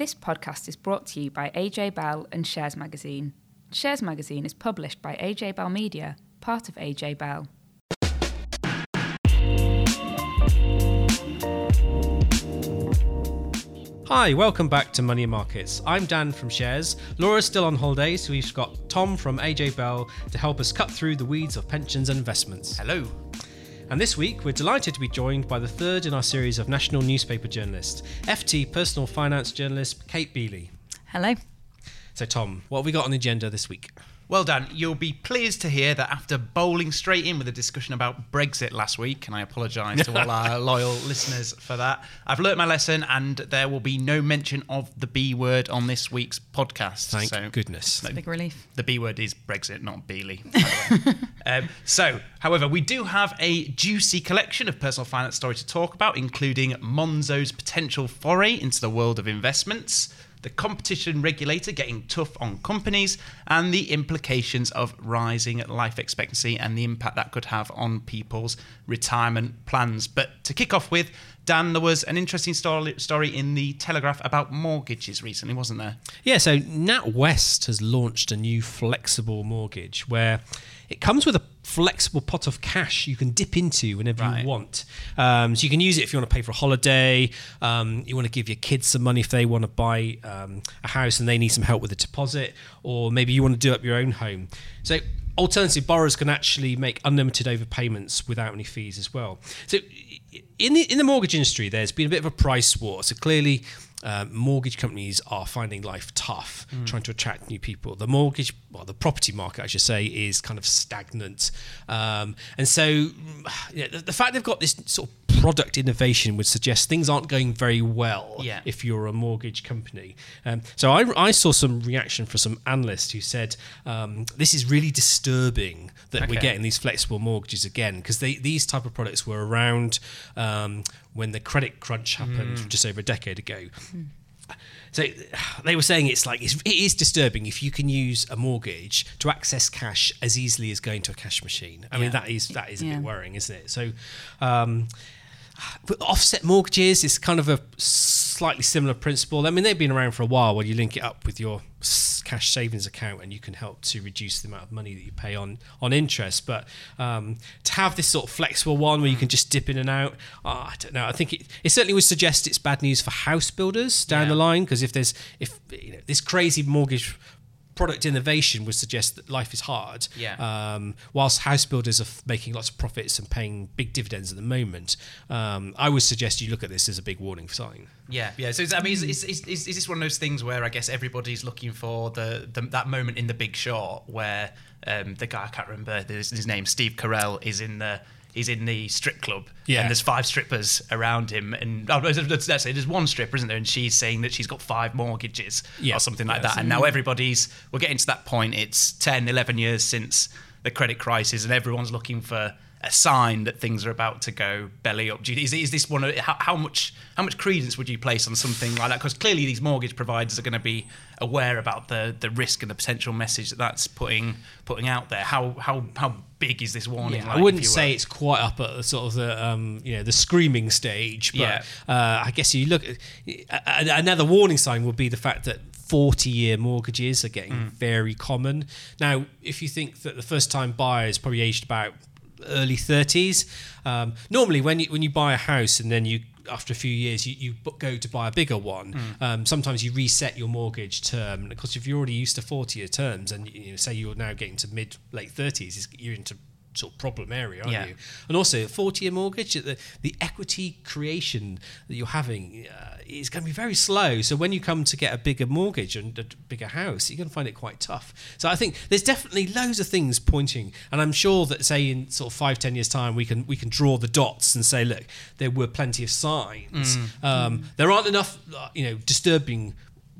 This podcast is brought to you by AJ Bell and Shares Magazine. Shares Magazine is published by AJ Bell Media, part of AJ Bell. Hi, welcome back to Money Markets. I'm Dan from Shares. Laura's still on holiday, so we've got Tom from AJ Bell to help us cut through the weeds of pensions and investments. Hello. And this week, we're delighted to be joined by the third in our series of national newspaper journalists, FT personal finance journalist Kate Beioley. Hello. So, Tom, what have we got on the agenda this week? Well done. You'll be pleased to hear that after bowling straight in with a discussion about Brexit last week, and I apologise to all our loyal listeners for that, I've learnt my lesson and there will be no mention of the B word on this week's podcast. Thank so, goodness. Big relief. The B word is Brexit, not Beioley. um, so, however, we do have a juicy collection of personal finance stories to talk about, including Monzo's potential foray into the world of investments, the competition regulator getting tough on companies, and the implications of rising life expectancy and the impact that could have on people's retirement plans. But to kick off with, Dan, there was an interesting story, in the Telegraph about mortgages recently, wasn't there? Yeah, so NatWest has launched a new flexible mortgage where it comes with a flexible pot of cash you can dip into whenever Right. you want. Um, so you can use it if you want to pay for a holiday, um, you want to give your kids some money if they want to buy um, a house and they need some help with a deposit, or maybe you want to do up your own home. So alternative borrowers can actually make unlimited overpayments without any fees as well. So in the in the mortgage industry, there's been a bit of a price war. So clearly, uh, mortgage companies are finding life tough, trying to attract new people. The mortgage, well, the property market, I should say, is kind of stagnant, um, and so yeah, the, the fact they've got this sort of product innovation would suggest things aren't going very well Yeah. if you're a mortgage company. Um, so I, I saw some reaction from some analysts who said um, this is really disturbing that we're getting these flexible mortgages again because these type of products were around um, when the credit crunch happened just over a decade ago. So they were saying it's like it's, it is disturbing if you can use a mortgage to access cash as easily as going to a cash machine. I mean that is that is a Yeah. bit worrying, isn't it? So. Um, offset mortgages is kind of a slightly similar principle. I mean, they've been around for a while where you link it up with your cash savings account and you can help to reduce the amount of money that you pay on, on interest. But um, to have this sort of flexible one where you can just dip in and out, uh, I don't know. I think it, it certainly would suggest it's bad news for house builders down Yeah. the line because if there's if you know, this crazy mortgage product innovation would suggest that life is hard. Yeah. Um, whilst house builders are f- making lots of profits and paying big dividends at the moment, um, I would suggest you look at this as a big warning sign. Yeah, yeah. So I mean, is, is, is, is this one of those things where I guess everybody's looking for the, the that moment in The Big Short where um, the guy I can't remember his, his name, Steve Carell, is in the he's in the strip club, Yeah. and there's five strippers around him, and oh, let's, let's say there's one stripper, isn't there? And she's saying that she's got five mortgages Yeah. or something like Yes. that, and now everybody's we're getting to that point. It's 10, 11 years since the credit crisis, and everyone's looking for a sign that things are about to go belly up. Do you, is, is this one? Of, how, how much how much credence would you place on something like that? Because clearly these mortgage providers are going to be aware about the the risk and the potential message that that's putting putting out there. How how how big is this warning? Yeah, light, I wouldn't say it's quite up at the sort of the um, you know the screaming stage, but Yeah. uh, I guess you look. At, another warning sign would be the fact that. 40 year mortgages are getting Mm. very common. Now, if you think that the first time buyer is probably aged about early 30s, um, normally when you, when you buy a house and then you after a few years you, you go to buy a bigger one, Mm. um, sometimes you reset your mortgage term. And of course, if you're already used to 40 year terms and you know, say you're now getting to mid late 30s, you're into sort of problem area, aren't Yeah. you? And also, a 40 year mortgage, the, the equity creation that you're having uh, is going to be very slow. So, when you come to get a bigger mortgage and a bigger house, you're going to find it quite tough. So, I think there's definitely loads of things pointing, and I'm sure that, say, in sort of five, ten years' time, we can we can draw the dots and say, look, there were plenty of signs. Um, there aren't enough, uh, you know, disturbing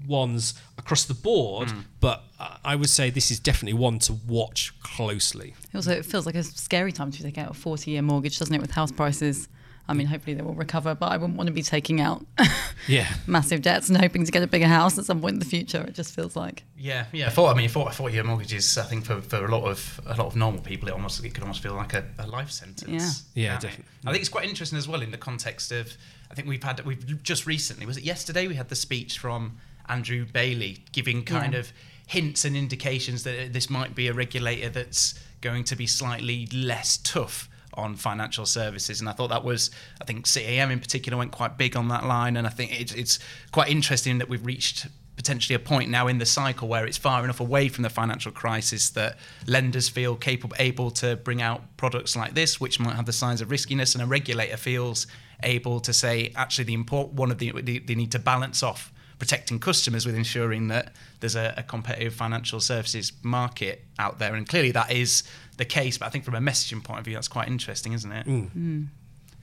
ones across the board, but uh, I would say this is definitely one to watch closely. Also, it feels like a scary time to take out a 40 year mortgage, doesn't it, with house prices? I mean, hopefully they will recover, but I wouldn't want to be taking out Yeah. massive debts and hoping to get a bigger house at some point in the future. It just feels like. Yeah, yeah. For, I mean, for four year mortgages, I think for, for a lot of a lot of normal people, it almost it could almost feel like a, a life sentence. Yeah. Yeah, Can't it? definitely. I think it's quite interesting as well in the context of. I think we've had we've just recently was it yesterday we had the speech from Andrew Bailey, giving kind Yeah. of hints and indications that this might be a regulator that's going to be slightly less tough on financial services. And I thought that was, I think CAM in particular went quite big on that line. And I think it's, it's quite interesting that we've reached potentially a point now in the cycle where it's far enough away from the financial crisis that lenders feel capable able to bring out products like this which might have the signs of riskiness and a regulator feels able to say actually the import one of the they need to balance off protecting customers with ensuring that there's a, a competitive financial services market out there. And clearly that is the case but I think from a messaging point of view that's quite interesting isn't it?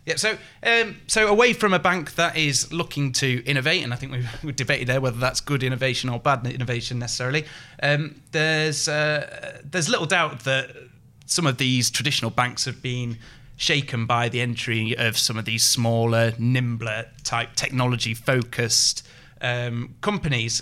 Yeah, so um, so away from a bank that is looking to innovate, and I think we've, we've debated there whether that's good innovation or bad innovation necessarily. Um, there's uh, there's little doubt that some of these traditional banks have been shaken by the entry of some of these smaller, nimbler type technology focused um, companies.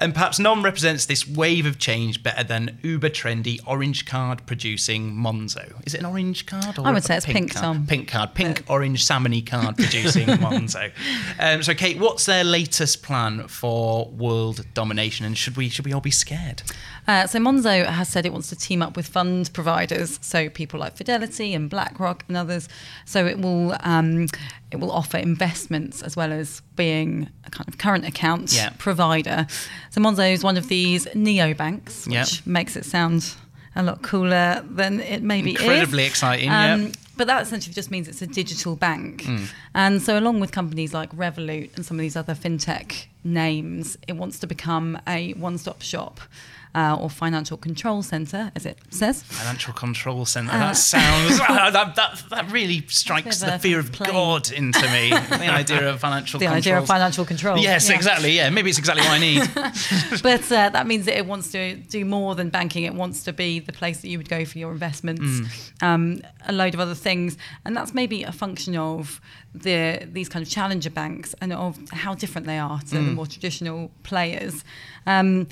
And perhaps none represents this wave of change better than uber trendy orange card producing Monzo. Is it an orange card? Or I would say it's pink, card? Tom. Pink card, pink, orange, salmony card producing Monzo. Um, so, Kate, what's their latest plan for world domination, and should we should we all be scared? Uh, so Monzo has said it wants to team up with fund providers, so people like Fidelity and BlackRock and others. So it will um, it will offer investments as well as being a kind of current account Yeah. provider. So Monzo is one of these neobanks, which Yeah. makes it sound a lot cooler than it maybe is. Incredibly exciting, Um, yeah. But that essentially just means it's a digital bank. Hmm. And so, along with companies like Revolut and some of these other fintech names, it wants to become a one stop shop uh, or financial control center, as it says. Financial control center. Uh, that sounds that, that that really strikes the fear of plain- God into me. the idea of financial The control. idea of financial control. Yes, Yeah. exactly. Yeah, maybe it's exactly what I need. but uh, that means that it wants to do more than banking. It wants to be the place that you would go for your investments, Mm. um, a load of other things, and that's maybe a function of the these kind of challenger banks and of how different they are to Mm. the more traditional players. Um,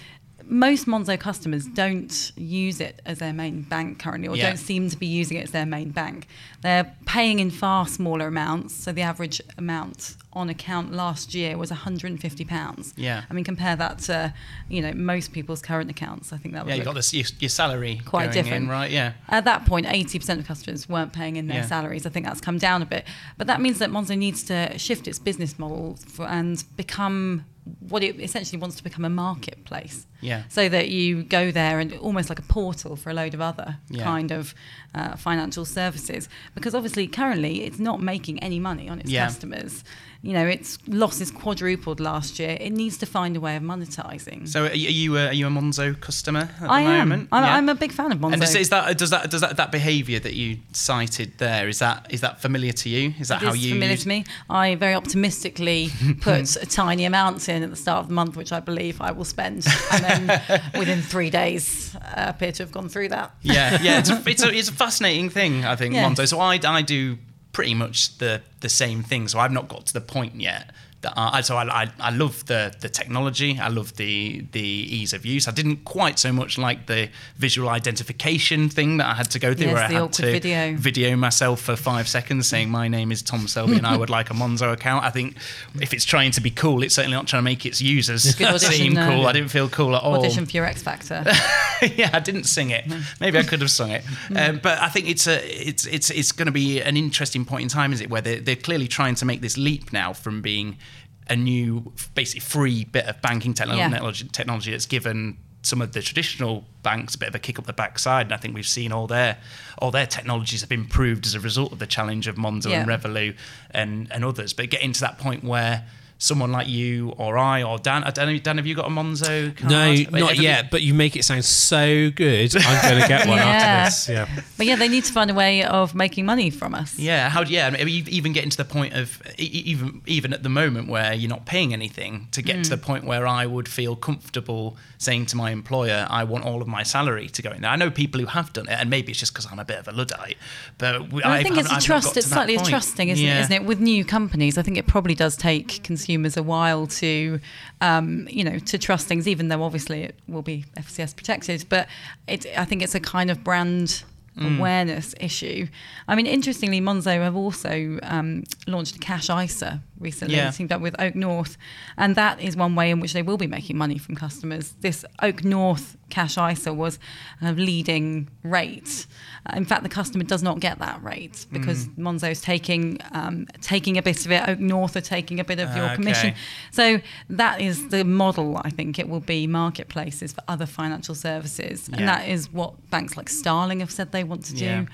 most Monzo customers don't use it as their main bank currently, or Yeah. don't seem to be using it as their main bank. They're paying in far smaller amounts. So the average amount on account last year was 150 pounds. Yeah. I mean, compare that to you know most people's current accounts. I think that would Yeah, you got this your, your salary Quite going different. in, right? Yeah. At that point, 80% of customers weren't paying in their Yeah. salaries. I think that's come down a bit. But that means that Monzo needs to shift its business model for, and become what it essentially wants to become a marketplace. Yeah. So that you go there and almost like a portal for a load of other Yeah. kind of uh, financial services. Because obviously, currently, it's not making any money on its Yeah. customers. You know, its losses quadrupled last year. It needs to find a way of monetizing. So are you are you a, are you a Monzo customer at I the am. moment? I'm, Yeah. I'm a big fan of Monzo. And is, is that does that does that that behaviour that you cited there is that is that familiar to you? Is that It how is you familiar to me. I very optimistically put a tiny amount in at the start of the month, which I believe I will spend, and then within three days, uh, appear to have gone through that. Yeah, yeah, it's a, it's a, it's a fascinating thing, I think. Monzo. So I, I do pretty much the, the same thing. So I've not got to the point yet. I, so I, I, I love the, the technology. I love the the ease of use. I didn't quite so much like the visual identification thing that I had to go through, Yes, where I had to video. video myself for five seconds saying my name is Tom Selby and I would like a Monzo account. I think if it's trying to be cool, it's certainly not trying to make its users audition, seem no. cool. I didn't feel cool at all. Audition for your X Factor. yeah, I didn't sing it. Maybe I could have sung it. Um, but I think it's a it's it's it's going to be an interesting point in time, is it? Where they're, they're clearly trying to make this leap now from being a new, basically free bit of banking technology, Yeah. technology, that's given some of the traditional banks a bit of a kick up the backside. And I think we've seen all their all their technologies have improved as a result of the challenge of Monzo and Revolut and and others. But getting to that point where someone like you or I or Dan, I don't know, Dan, have you got a Monzo card? No, Have not you- yet. But you make it sound so good. I'm going to get one Yeah. after this. Yeah. but yeah, they need to find a way of making money from us. Yeah, how? do- Yeah, I mean, e- even getting to the point of e- e- even even at the moment where you're not paying anything to get to mm. the point where I would feel comfortable saying to my employer, I want all of my salary to go in there. I know people who have done it, and maybe it's just because I'm a bit of a luddite, but we, And I I've- think it's I've- a I've not trust. got It's that slightly a point. trusting, isn't, Yeah. it, isn't it? With new companies, I think it probably does take consumers a while to, um, you know, to trust things. Even though obviously it will be FCS protected, but it, I think it's a kind of brand awareness issue. I mean, interestingly, Monzo have also um, launched a cash ISA recently, Yeah. teamed up with OakNorth, and that is one way in which they will be making money from customers. This OakNorth cash ISA was a leading rate. Uh, In fact, the customer does not get that rate because Monzo's taking um, taking a bit of it. OakNorth are taking a bit of your Okay. commission. So that is the model. I think it will be marketplaces for other financial services, and that is what banks like Starling have said they want to do. Yeah.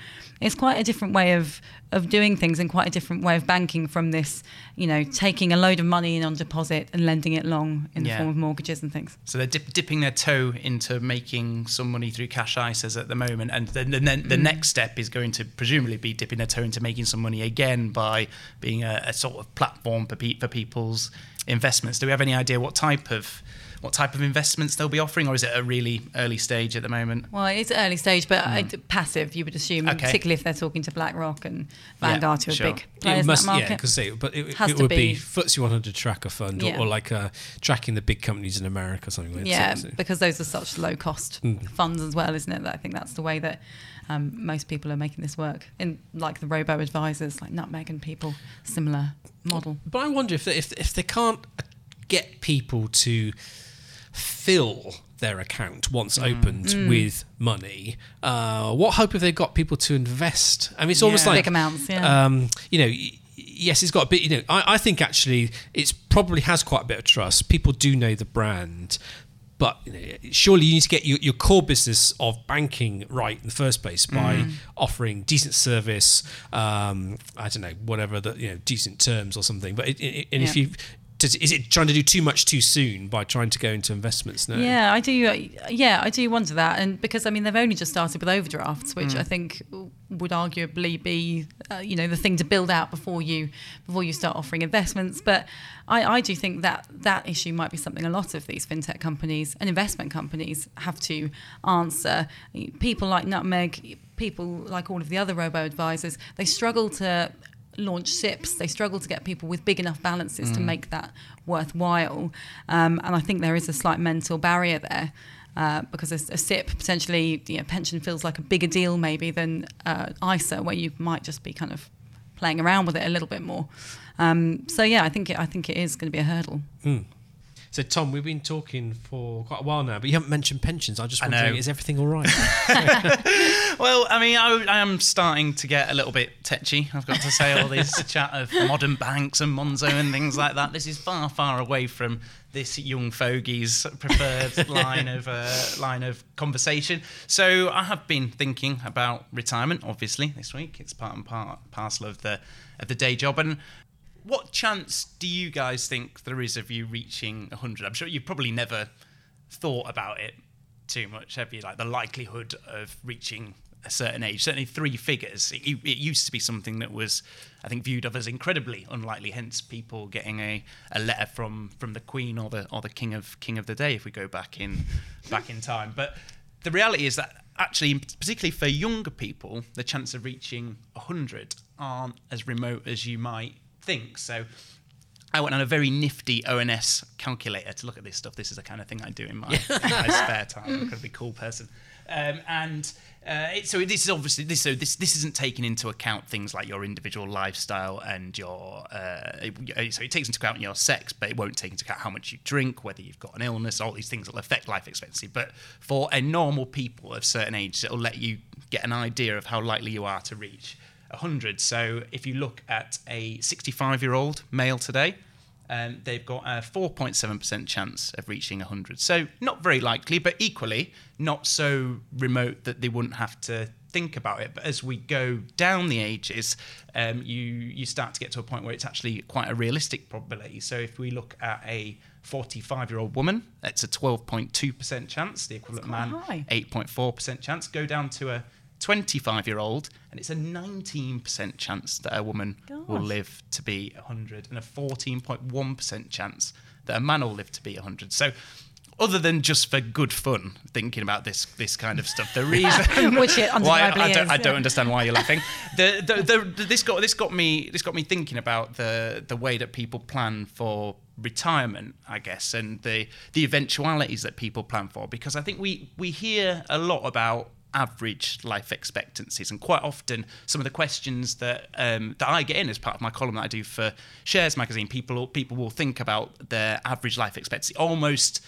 It's quite a different way of of doing things and quite a different way of banking from this, you know, taking a load of money in on deposit and lending it long in the form of mortgages and things. So they're dip, dipping their toe into making some money through cash ISAs at the moment, and then, then, then the mm. next step is going to presumably be dipping their toe into making some money again by being a, a sort of platform for, pe- for people's investments. Do we have any idea what type of what type of investments they'll be offering, or is it a really early stage at the moment? Well, it's early stage, but I d passive, you would assume, Okay. particularly if they're talking to BlackRock and Vanguard, who are sure. big It players must, in that yeah, market. because but it, Has it would be be. FTSE 100 tracker fund or, Yeah. or like uh, tracking the big companies in America or something. like Yeah, that. So- because those are such low cost Mm. funds as well, isn't it? That I think that's the way that um, most people are making this work. In like the robo advisors, like Nutmeg and people, similar model. But I wonder if they, if if they can't get people to fill their account once Mm. opened with money, uh, what hope have they got people to invest? I mean, it's almost like Big amounts, yeah. um, you know. Yes, it's got a bit. You know, I, I think actually it's probably has quite a bit of trust. People do know the brand, but you know, surely you need to get your, your core business of banking right in the first place by Mm. offering decent service. Um, I don't know, whatever the you know decent terms or something. But it, it, and if you does, is it trying to do too much too soon by trying to go into investments now? Yeah, I do. uh, Yeah, I do wonder that, and because I mean they've only just started with overdrafts, which I think would arguably be, uh, you know, the thing to build out before you before you start offering investments. But I, I do think that that issue might be something a lot of these fintech companies and investment companies have to answer. People like Nutmeg, people like all of the other robo advisors, they struggle to launch SIPPs. They struggle to get people with big enough balances to make that worthwhile. Um, and I think there is a slight mental barrier there. Uh, because a, a SIPP potentially, you know, pension feels like a bigger deal maybe than uh, ISA, where you might just be kind of playing around with it a little bit more. Um, so yeah, I think it, I think it is going to be a hurdle. So Tom, we've been talking for quite a while now, but you haven't mentioned pensions. I'm just wondering, is everything all right? Well, I mean, I, I am starting to get a little bit tetchy. I've got to say, all this chat of modern banks and Monzo and things like that. This is far, far away from this young fogey's preferred line of uh, line of conversation. So I have been thinking about retirement. Obviously, this week it's part and part parcel of the of the day job. And what chance do you guys think there is of you reaching 100? I'm sure you've probably never thought about it too much, have you? Like the likelihood of reaching a certain age, certainly three figures. It, it used to be something that was, I think, viewed of as incredibly unlikely. Hence, people getting a, a letter from from the Queen or the or the King of King of the Day, if we go back in back in time. But the reality is that actually, particularly for younger people, the chance of reaching 100 aren't as remote as you might think. So. I went on a very nifty ONS calculator to look at this stuff. This is the kind of thing I do in my, my spare time. I'm kind of a cool person. Um, and uh, it, so this is obviously this. So this this isn't taking into account things like your individual lifestyle and your. Uh, it- so it takes into account your sex, but it won't take into account how much you drink, whether you've got an illness, all these things that will affect life expectancy. But for a normal people of certain age, it'll let you get an idea of how likely you are to reach 100. So if you look at a 65 year old male today, um, they've got a 4.7% chance of reaching 100. So not very likely, but equally not so remote that they wouldn't have to think about it. But as we go down the ages, um, you you start to get to a point where it's actually quite a realistic probability. So if we look at a 45 year old woman, that's a 12.2% chance. The equivalent man, high. 8.4% chance. Go down to a 25 year old, and it's a 19% chance that a woman will live to be 100, and a 14.1% chance that a man will live to be 100. So, other than just for good fun, thinking about this this kind of stuff, the reason Which it why I, undeniably don't, I don't understand why you're laughing. The, the, the, the- this got this got me this got me thinking about the the way that people plan for retirement, I guess, and the the eventualities that people plan for. Because I think we we hear a lot about average life expectancies. And quite often, some of the questions that um, that I get in as part of my column that I do for Shares magazine, people people will think about their average life expectancy almost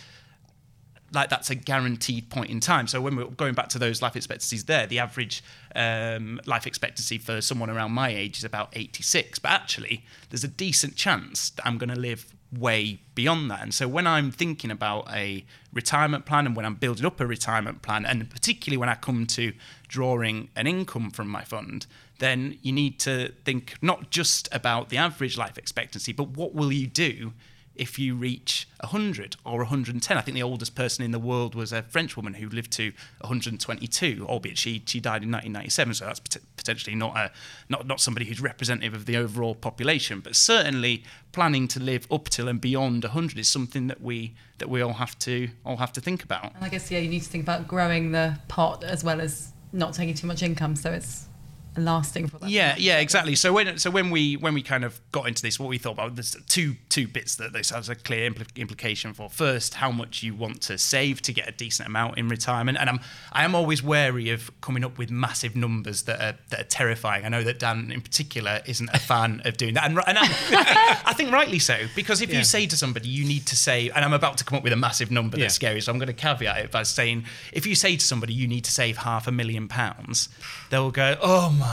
like that's a guaranteed point in time. So when we're going back to those life expectancies there, the average um, life expectancy for someone around my age is about 86. But actually, there's a decent chance that I'm going to live way beyond that. And so when I'm thinking about a retirement plan and when I'm building up a retirement plan, and particularly when I come to drawing an income from my fund, then you need to think not just about the average life expectancy, but what will you do if you reach 100 or 110. I think the oldest person in the world was a French woman who lived to 122, albeit she she died in 1997. So that's pot- potentially not a not not somebody who's representative of the overall population, but certainly planning to live up till and beyond 100 is something that we that we all have to all have to think about. And I guess yeah, you need to think about growing the pot as well as not taking too much income, so it's lasting for that. Yeah, yeah, exactly. So when so when we when we kind of got into this, what we thought about there's two two bits that this has a clear impl- implication for. First, how much you want to save to get a decent amount in retirement, and I'm I am always wary of coming up with massive numbers that are that are terrifying. I know that Dan in particular isn't a fan of doing that, and, and I, I, think, I think rightly so because if Yeah. you say to somebody you need to save, and I'm about to come up with a massive number that's Yeah. scary, so I'm going to caveat it by saying if you say to somebody you need to save half a million pounds, they'll go, oh my,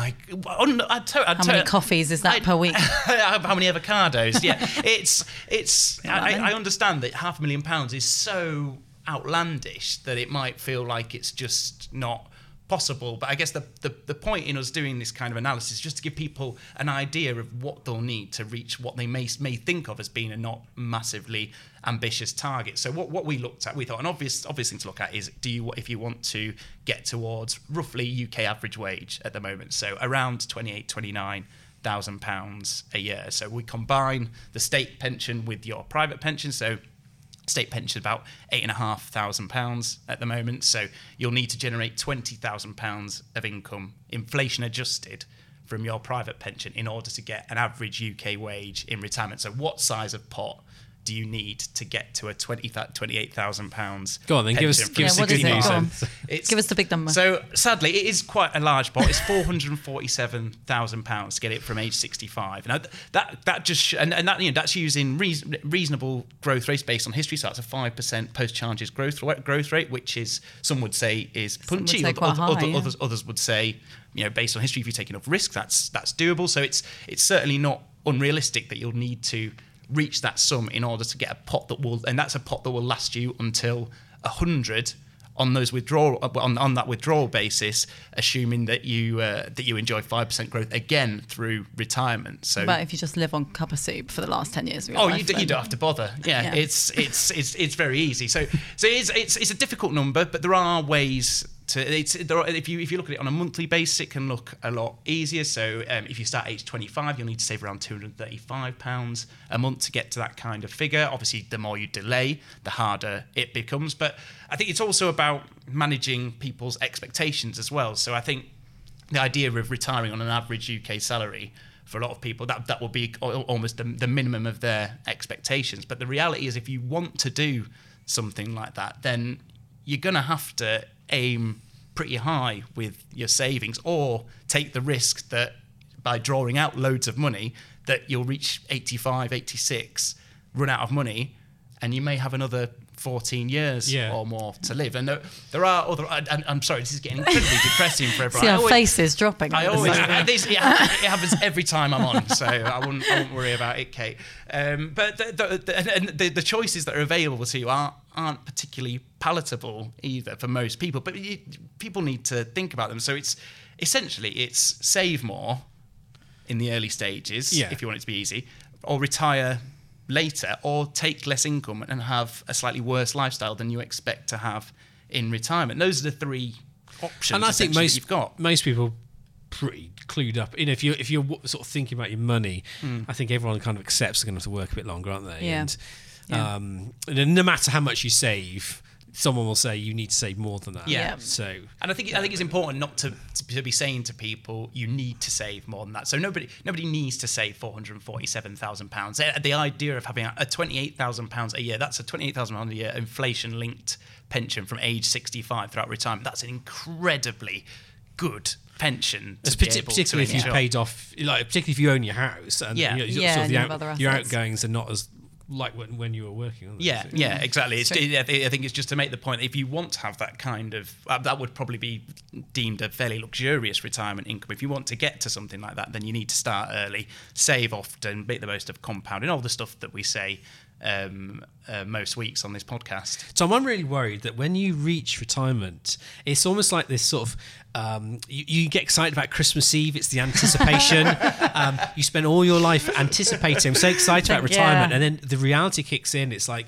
oh, no, I'd to- How to- many coffees is that I'd- per week? how many avocados? Yeah, it's it's. I, many. I understand that half a million pounds is so outlandish that it might feel like it's just not possible. But I guess the, the the point in us doing this kind of analysis is just to give people an idea of what they'll need to reach what they may may think of as being a not massively ambitious target. So what, what we looked at, we thought an obvious obvious thing to look at is do you if you want to get towards roughly UK average wage at the moment, so around 28, 29 thousand pounds a year. So we combine the state pension with your private pension. So state pension about eight and a half thousand pounds at the moment. So you'll need to generate twenty thousand pounds of income, inflation adjusted, from your private pension in order to get an average UK wage in retirement. So what size of pot? Do you need to get to a 20, 28,000 pounds? Go on then, give us- pension give us Yeah, the good it? news Go it's- Give us the big number. So sadly, it is quite a large pot. It's four hundred and forty-seven thousand pounds to get it from age sixty-five. Now that that just and, and that you know that's using reason, reasonable growth rates based on history. So that's a five percent post charges growth rate, growth rate, which is some would say is would punchy. say Oth- quite oth- high, other- yeah. Others others would say you know based on history, if you take enough risk, that's that's doable. So it's it's certainly not unrealistic that you'll need to reach that sum in order to get a pot that will and that's a pot that will last you until a hundred on those withdrawal on, on that withdrawal basis, assuming that you uh, that you enjoy five percent growth again through retirement. So but if you just live on cup of soup for the last ten years Oh, life, you, d- you don't have to bother. Yeah, Yeah. it's it's it's it's very easy. So so it's it's it's a difficult number, but there are ways to. It's if you if you look at it on a monthly basis, it can look a lot easier. So um, if you start age twenty five, you'll need to save around two hundred thirty five pounds a month to get to that kind of figure. Obviously, the more you delay, the harder it becomes. But I think it's also about managing people's expectations as well. So I think the idea of retiring on an average UK salary for a lot of people that that will be almost the, the minimum of their expectations. But the reality is, if you want to do something like that, then you're going to have to aim pretty high with your savings, or take the risk that by drawing out loads of money, that you'll reach 85, 86, run out of money, and you may have another 14 years Yeah. or more to live. And there, there are other. And I'm sorry, this is getting incredibly depressing for everyone. See I our always- faces dropping. I always moment. uh, this, it, happens, it happens every time I'm on, so I wouldn't, I wouldn't worry about it, Kate. Um, but the, the, the, and- and the, the choices that are available to you aren't, aren't particularly palatable either for most people. But you, people need to think about them. So it's essentially it's save more in the early stages Yeah. if you want it to be easy, or retire later, or take less income and have a slightly worse lifestyle than you expect to have in retirement. Those are the three options. and I think most you've got. most people pretty clued up. You know, if you if you're sort of thinking about your money, Hmm. I think everyone kind of accepts they're going to have to work a bit longer, aren't they? Yeah. And Yeah. um, and no matter how much you save, someone will say you need to save more than that. Yeah. So And I think I think it's important not to, to be saying to people you need to save more than that. So nobody nobody needs to save four hundred and forty seven thousand pounds. Eh, the idea of having a twenty eight thousand pounds a year that's a twenty eight thousand pounds a year inflation linked pension from age sixty five throughout retirement. That's an incredibly good pension. To It's be particularly to if you've paid off, like particularly if you own your house and Yeah. you know, sort Yeah, of the out- other your outgoings are not as like when, when you were working. Aren't they? Yeah, So- yeah, exactly. It's, So- I I think it's just to make the point. If you want to have that kind of, uh, that would probably be deemed a fairly luxurious retirement income. If you want to get to something like that, then you need to start early, save often, make the most of compounding, all the stuff that we say um, uh, most weeks on this podcast. Tom, I'm really worried that when you reach retirement, it's almost like this sort of um, you, you get excited about Christmas Eve. It's the anticipation. um, you spend all your life anticipating. I'm so excited about retirement, yeah. and then the reality kicks in. It's like,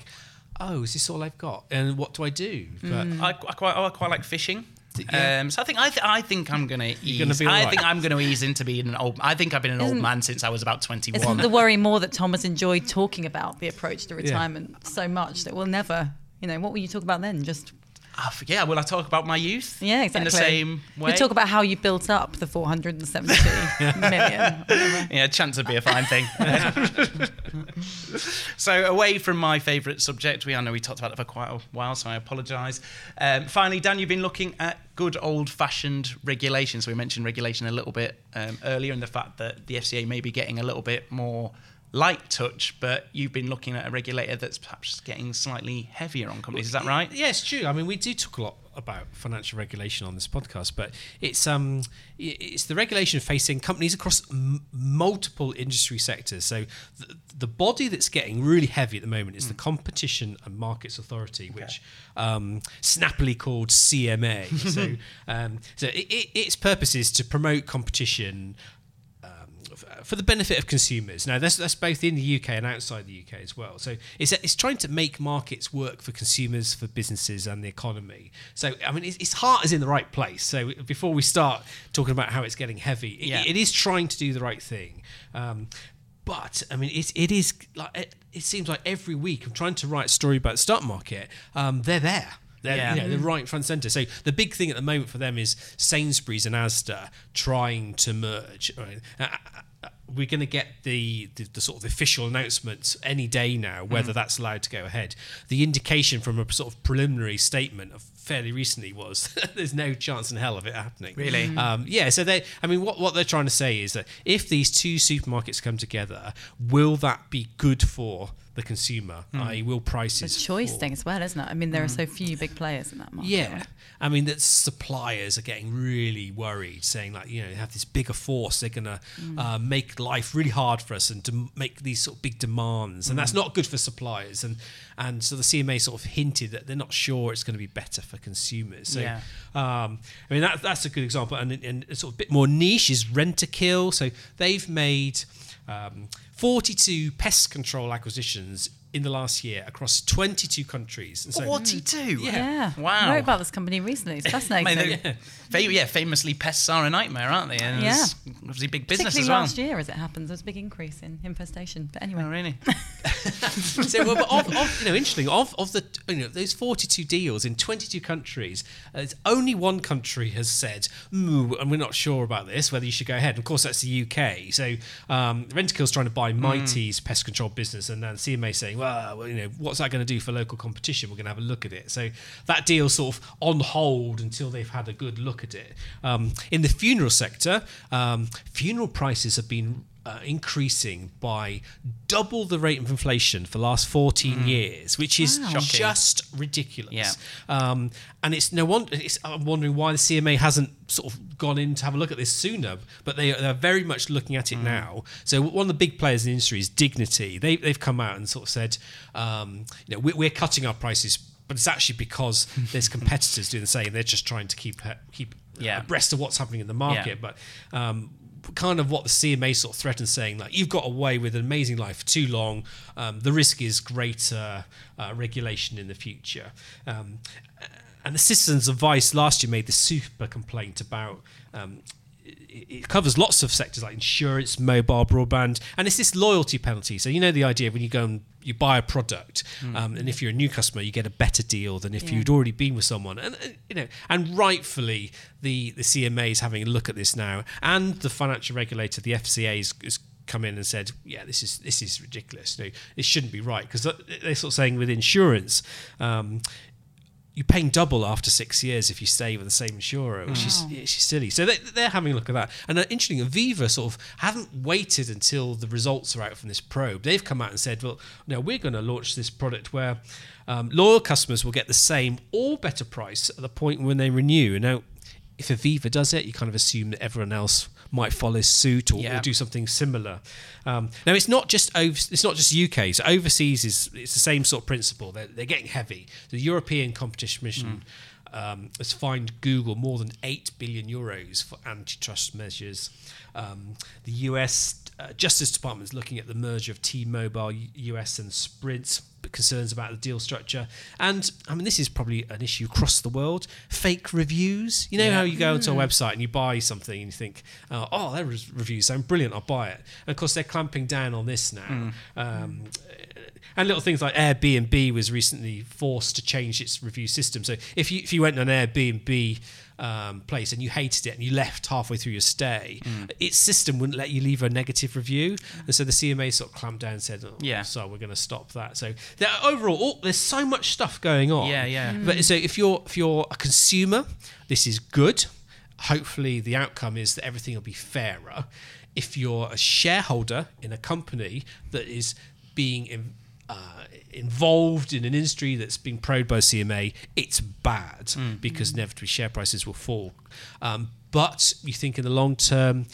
oh, is this all I've got? And what do I do? But I, I quite, I quite like fishing. Yeah. Um, so I think I, th- I think I'm gonna ease. gonna I alright. think I'm gonna ease into being an old. I think I've been an old Isn't- man since I was about 21. Isn't the worry more that Thomas enjoyed talking about the approach to retirement so much that we'll never, you know, what will you talk about then? Just I forget. Ah, Will I talk about my youth? yeah, exactly. In the same way. You talk about how you built up the 470 million. whatever. Yeah, chance would be a fine thing. so, away from my favourite subject, we I know we talked about it for quite a while, so I apologise. Um, finally, Dan, you've been looking at good old-fashioned regulation. So we mentioned regulation a little bit um, earlier, and the fact that the FCA may be getting a little bit more light touch, but you've been looking at a regulator that's perhaps getting slightly heavier on companies. Is that right? Yeah, it's true. I mean, we do talk a lot about financial regulation on this podcast, but it's um it's the regulation facing companies across m- multiple industry sectors. So the, the body that's getting really heavy at the moment is the Competition and Markets Authority, which um, snappily called CMA. so um, so it, it, its purpose is to promote competition for the benefit of consumers. Now, that's, that's both in the UK and outside the UK as well. So it's, it's trying to make markets work for consumers, for businesses, and the economy. So, I mean, its, its heart is in the right place. So before we start talking about how it's getting heavy, it, Yeah. it is trying to do the right thing. Um, but I mean, it, it is like it, it seems like every week I'm trying to write a story about the stock market. Um, they're there. They're, Yeah. you know, they're right front center. So the big thing at the moment for them is Sainsbury's and Asda trying to merge. Right? We're going to get the, the, the sort of official announcement any day now whether that's allowed to go ahead. The indication from a sort of preliminary statement of fairly recently was there's no chance in hell of it happening. Really? Um, yeah. So they, I mean, what what they're trying to say is that if these two supermarkets come together, will that be good for the consumer? Hmm. I.e., will It's prices a choice fall? thing as well, isn't it? I mean, there are hmm. so few big players in that market. Yeah. I mean that suppliers are getting really worried, saying like you know they have this bigger force, they're gonna hmm. uh, make life really hard for us and to make these sort of big demands, and that's not good for suppliers. And and so the CMA sort of hinted that they're not sure it's going to be better for consumers. So Yeah. um, I mean that that's a good example, and and sort of a bit more niche is Rentokil. So they've made. Um, 42 pest control acquisitions in the last year across 22 countries. And so, 42. Yeah. Yeah. Wow. I wrote about this company recently. It's I fascinating. mean, they- fam- yeah, famously pests are a nightmare, aren't they? And Yeah. it's obviously big business Particularly as well. last year, as it happens, there's a big increase in infestation. But anyway, Oh, really? so, well, but of, of, you know, interesting. Of of the you know those forty-two deals in twenty-two countries, uh, it's only one country has said, "Moo," and we're not sure about this whether you should go ahead. Of course, that's the UK. So, um, Rentokil's trying to buy Mitie's pest control business, and then CMA saying, "Well, well, you know, what's that going to do for local competition? We're going to have a look at it." So that deal's sort of on hold until they've had a good look at it. Um, in the funeral sector, um, funeral prices have been uh, increasing by double the rate of inflation for the last 14 years, which is Wow. Just ridiculous. Yeah. Um, and it's no wonder. It's, I'm wondering why the CMA hasn't sort of gone in to have a look at this sooner, but they, they're very much looking at it now. So one of the big players in the industry is Dignity. They, they've come out and sort of said, um, you know, we're, we're cutting our prices. But it's actually because there's competitors doing the same. They're just trying to keep keep Yeah. abreast of what's happening in the market. But um, kind of what the CMA sort of threatened, saying like you've got away with an amazing life for too long. Um, the risk is greater uh, regulation in the future. Um, and the Citizens Advice last year made the super complaint about. Um, it it covers lots of sectors like insurance, mobile, broadband, and it's this loyalty penalty. So you know the idea when you go and you buy a product, um, and if you're a new customer, you get a better deal than if Yeah. you'd already been with someone. And uh, you know, and rightfully, the the CMA is having a look at this now, and the financial regulator, the FCA, has, has come in and said, yeah, this is this is ridiculous. No, this shouldn't be right because they're sort of saying with insurance. Um, you're paying double after six years if you stay with the same insurer, which is which is silly. So they, they're having a look at that. And uh, interesting, Aviva sort of haven't waited until the results are out from this probe. They've come out and said, well, no, we're going to launch this product where um, loyal customers will get the same or better price at the point when they renew. Now, if Aviva does it, you kind of assume that everyone else might follow suit or, Yeah. or do something similar. Um, now, it's not just over, it's not just UK. So overseas is it's the same sort of principle. They're, they're getting heavy. The European Competition Commission um, has fined Google more than eight billion euros for antitrust measures. Um, the US uh, Justice Department is looking at the merger of T-Mobile US and Sprint. Concerns about the deal structure, and I mean this is probably an issue across the world. Fake reviews. You know how you go onto a website and you buy something and you think, oh, oh their res- reviews sound brilliant, I'll buy it. And of course they're clamping down on this now. Um, and little things like Airbnb was recently forced to change its review system. So if you if you went on Airbnb um, place and you hated it and you left halfway through your stay, its system wouldn't let you leave a negative review. And so the CMA sort of clamped down and said, oh, Yeah. so we're going to stop that. So there, overall, all, there's so much stuff going on. Yeah, yeah. But so if you're if you're a consumer, this is good. Hopefully, the outcome is that everything will be fairer. If you're a shareholder in a company that is being in, uh, involved in an industry that's being probed by CMA, it's bad because inevitably share prices will fall. Um, but you think in the long term,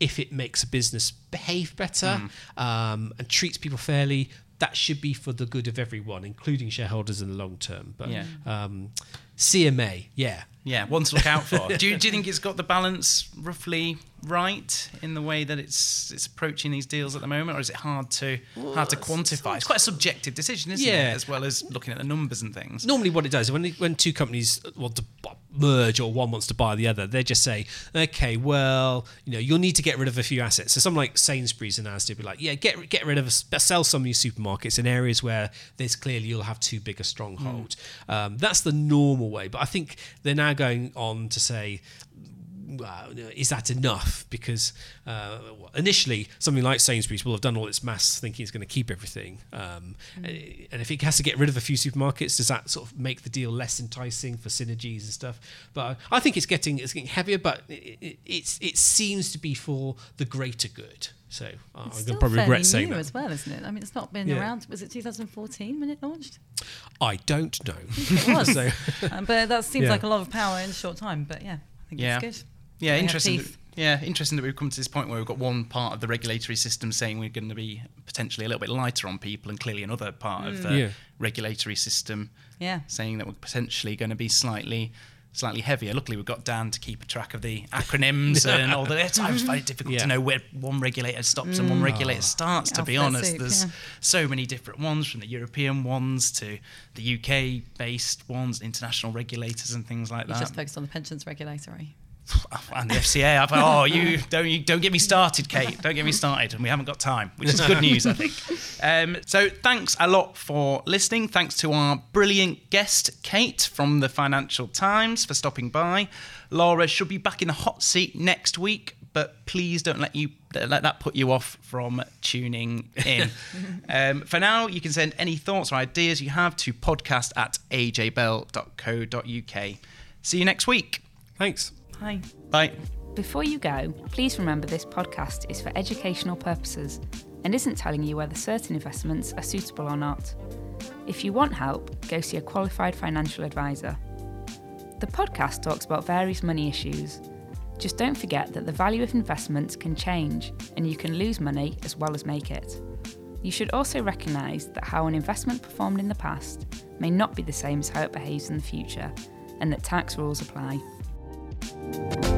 if it makes a business behave better um, and treats people fairly, that should be for the good of everyone, including shareholders in the long term. But Yeah. um, CMA, yeah, Yeah, one to look out for. do, you, do you think it's got the balance roughly right in the way that it's it's approaching these deals at the moment, or is it hard to hard to quantify? It's quite a subjective decision, isn't Yeah. it? As well as looking at the numbers and things. normally what it does when when two companies want to merge or one wants to buy the other, they just say, okay, well, you know, you'll need to get rid of a few assets. So something like Sainsbury's and Asda would be like, yeah, get get rid of sell some of your supermarkets in areas where there's clearly you'll have too big a stronghold. Um, that's the normal way, but I think they're now going on to say. Is that enough? Because uh, initially, something like Sainsbury's will have done all its maths thinking it's going to keep everything. Um, And if it has to get rid of a few supermarkets, does that sort of make the deal less enticing for synergies and stuff? But I think it's getting it's getting heavier, but it, it, it's it seems to be for the greater good. So uh, I'm going to probably regret saying that. as well, isn't it? I mean, it's not been Yeah. around. Was it 2014 when it launched? I don't know. It was. So- Um, but that seems Yeah. like a lot of power in a short time. But yeah, I think Yeah. it's good. Yeah, They interesting. That, yeah, interesting that we've come to this point where we've got one part of the regulatory system saying we're going to be potentially a little bit lighter on people, and clearly another part of the Yeah. regulatory system Yeah. saying that we're potentially going to be slightly slightly heavier. Luckily, we've got Dan to keep a track of the acronyms and all that. It's always very difficult Yeah. to know where one regulator stops and one mm. regulator oh. starts. To be honest, soup, there's yeah. so many different ones from the European ones to the UK based ones, international regulators and things like that You that just focused on the pensions regulatory. And the FCA. I've oh you don't you don't get me started, Kate. Don't get me started, and we haven't got time, which is good news, I think. Um, so thanks a lot for listening. Thanks to our brilliant guest, Kate from the Financial Times, for stopping by. Laura should be back in the hot seat next week. But please don't let you let that put you off from tuning in. um, for now, you can send any thoughts or ideas you have to podcast at ajbell.co.uk. See you next week. Thanks. Hi. Bye. Before you go, please remember this podcast is for educational purposes and isn't telling you whether certain investments are suitable or not. If you want help, go see a qualified financial advisor. The podcast talks about various money issues. Just don't forget that the value of investments can change and you can lose money as well as make it. You should also recognise that how an investment performed in the past may not be the same as how it behaves in the future and that tax rules apply. Thank you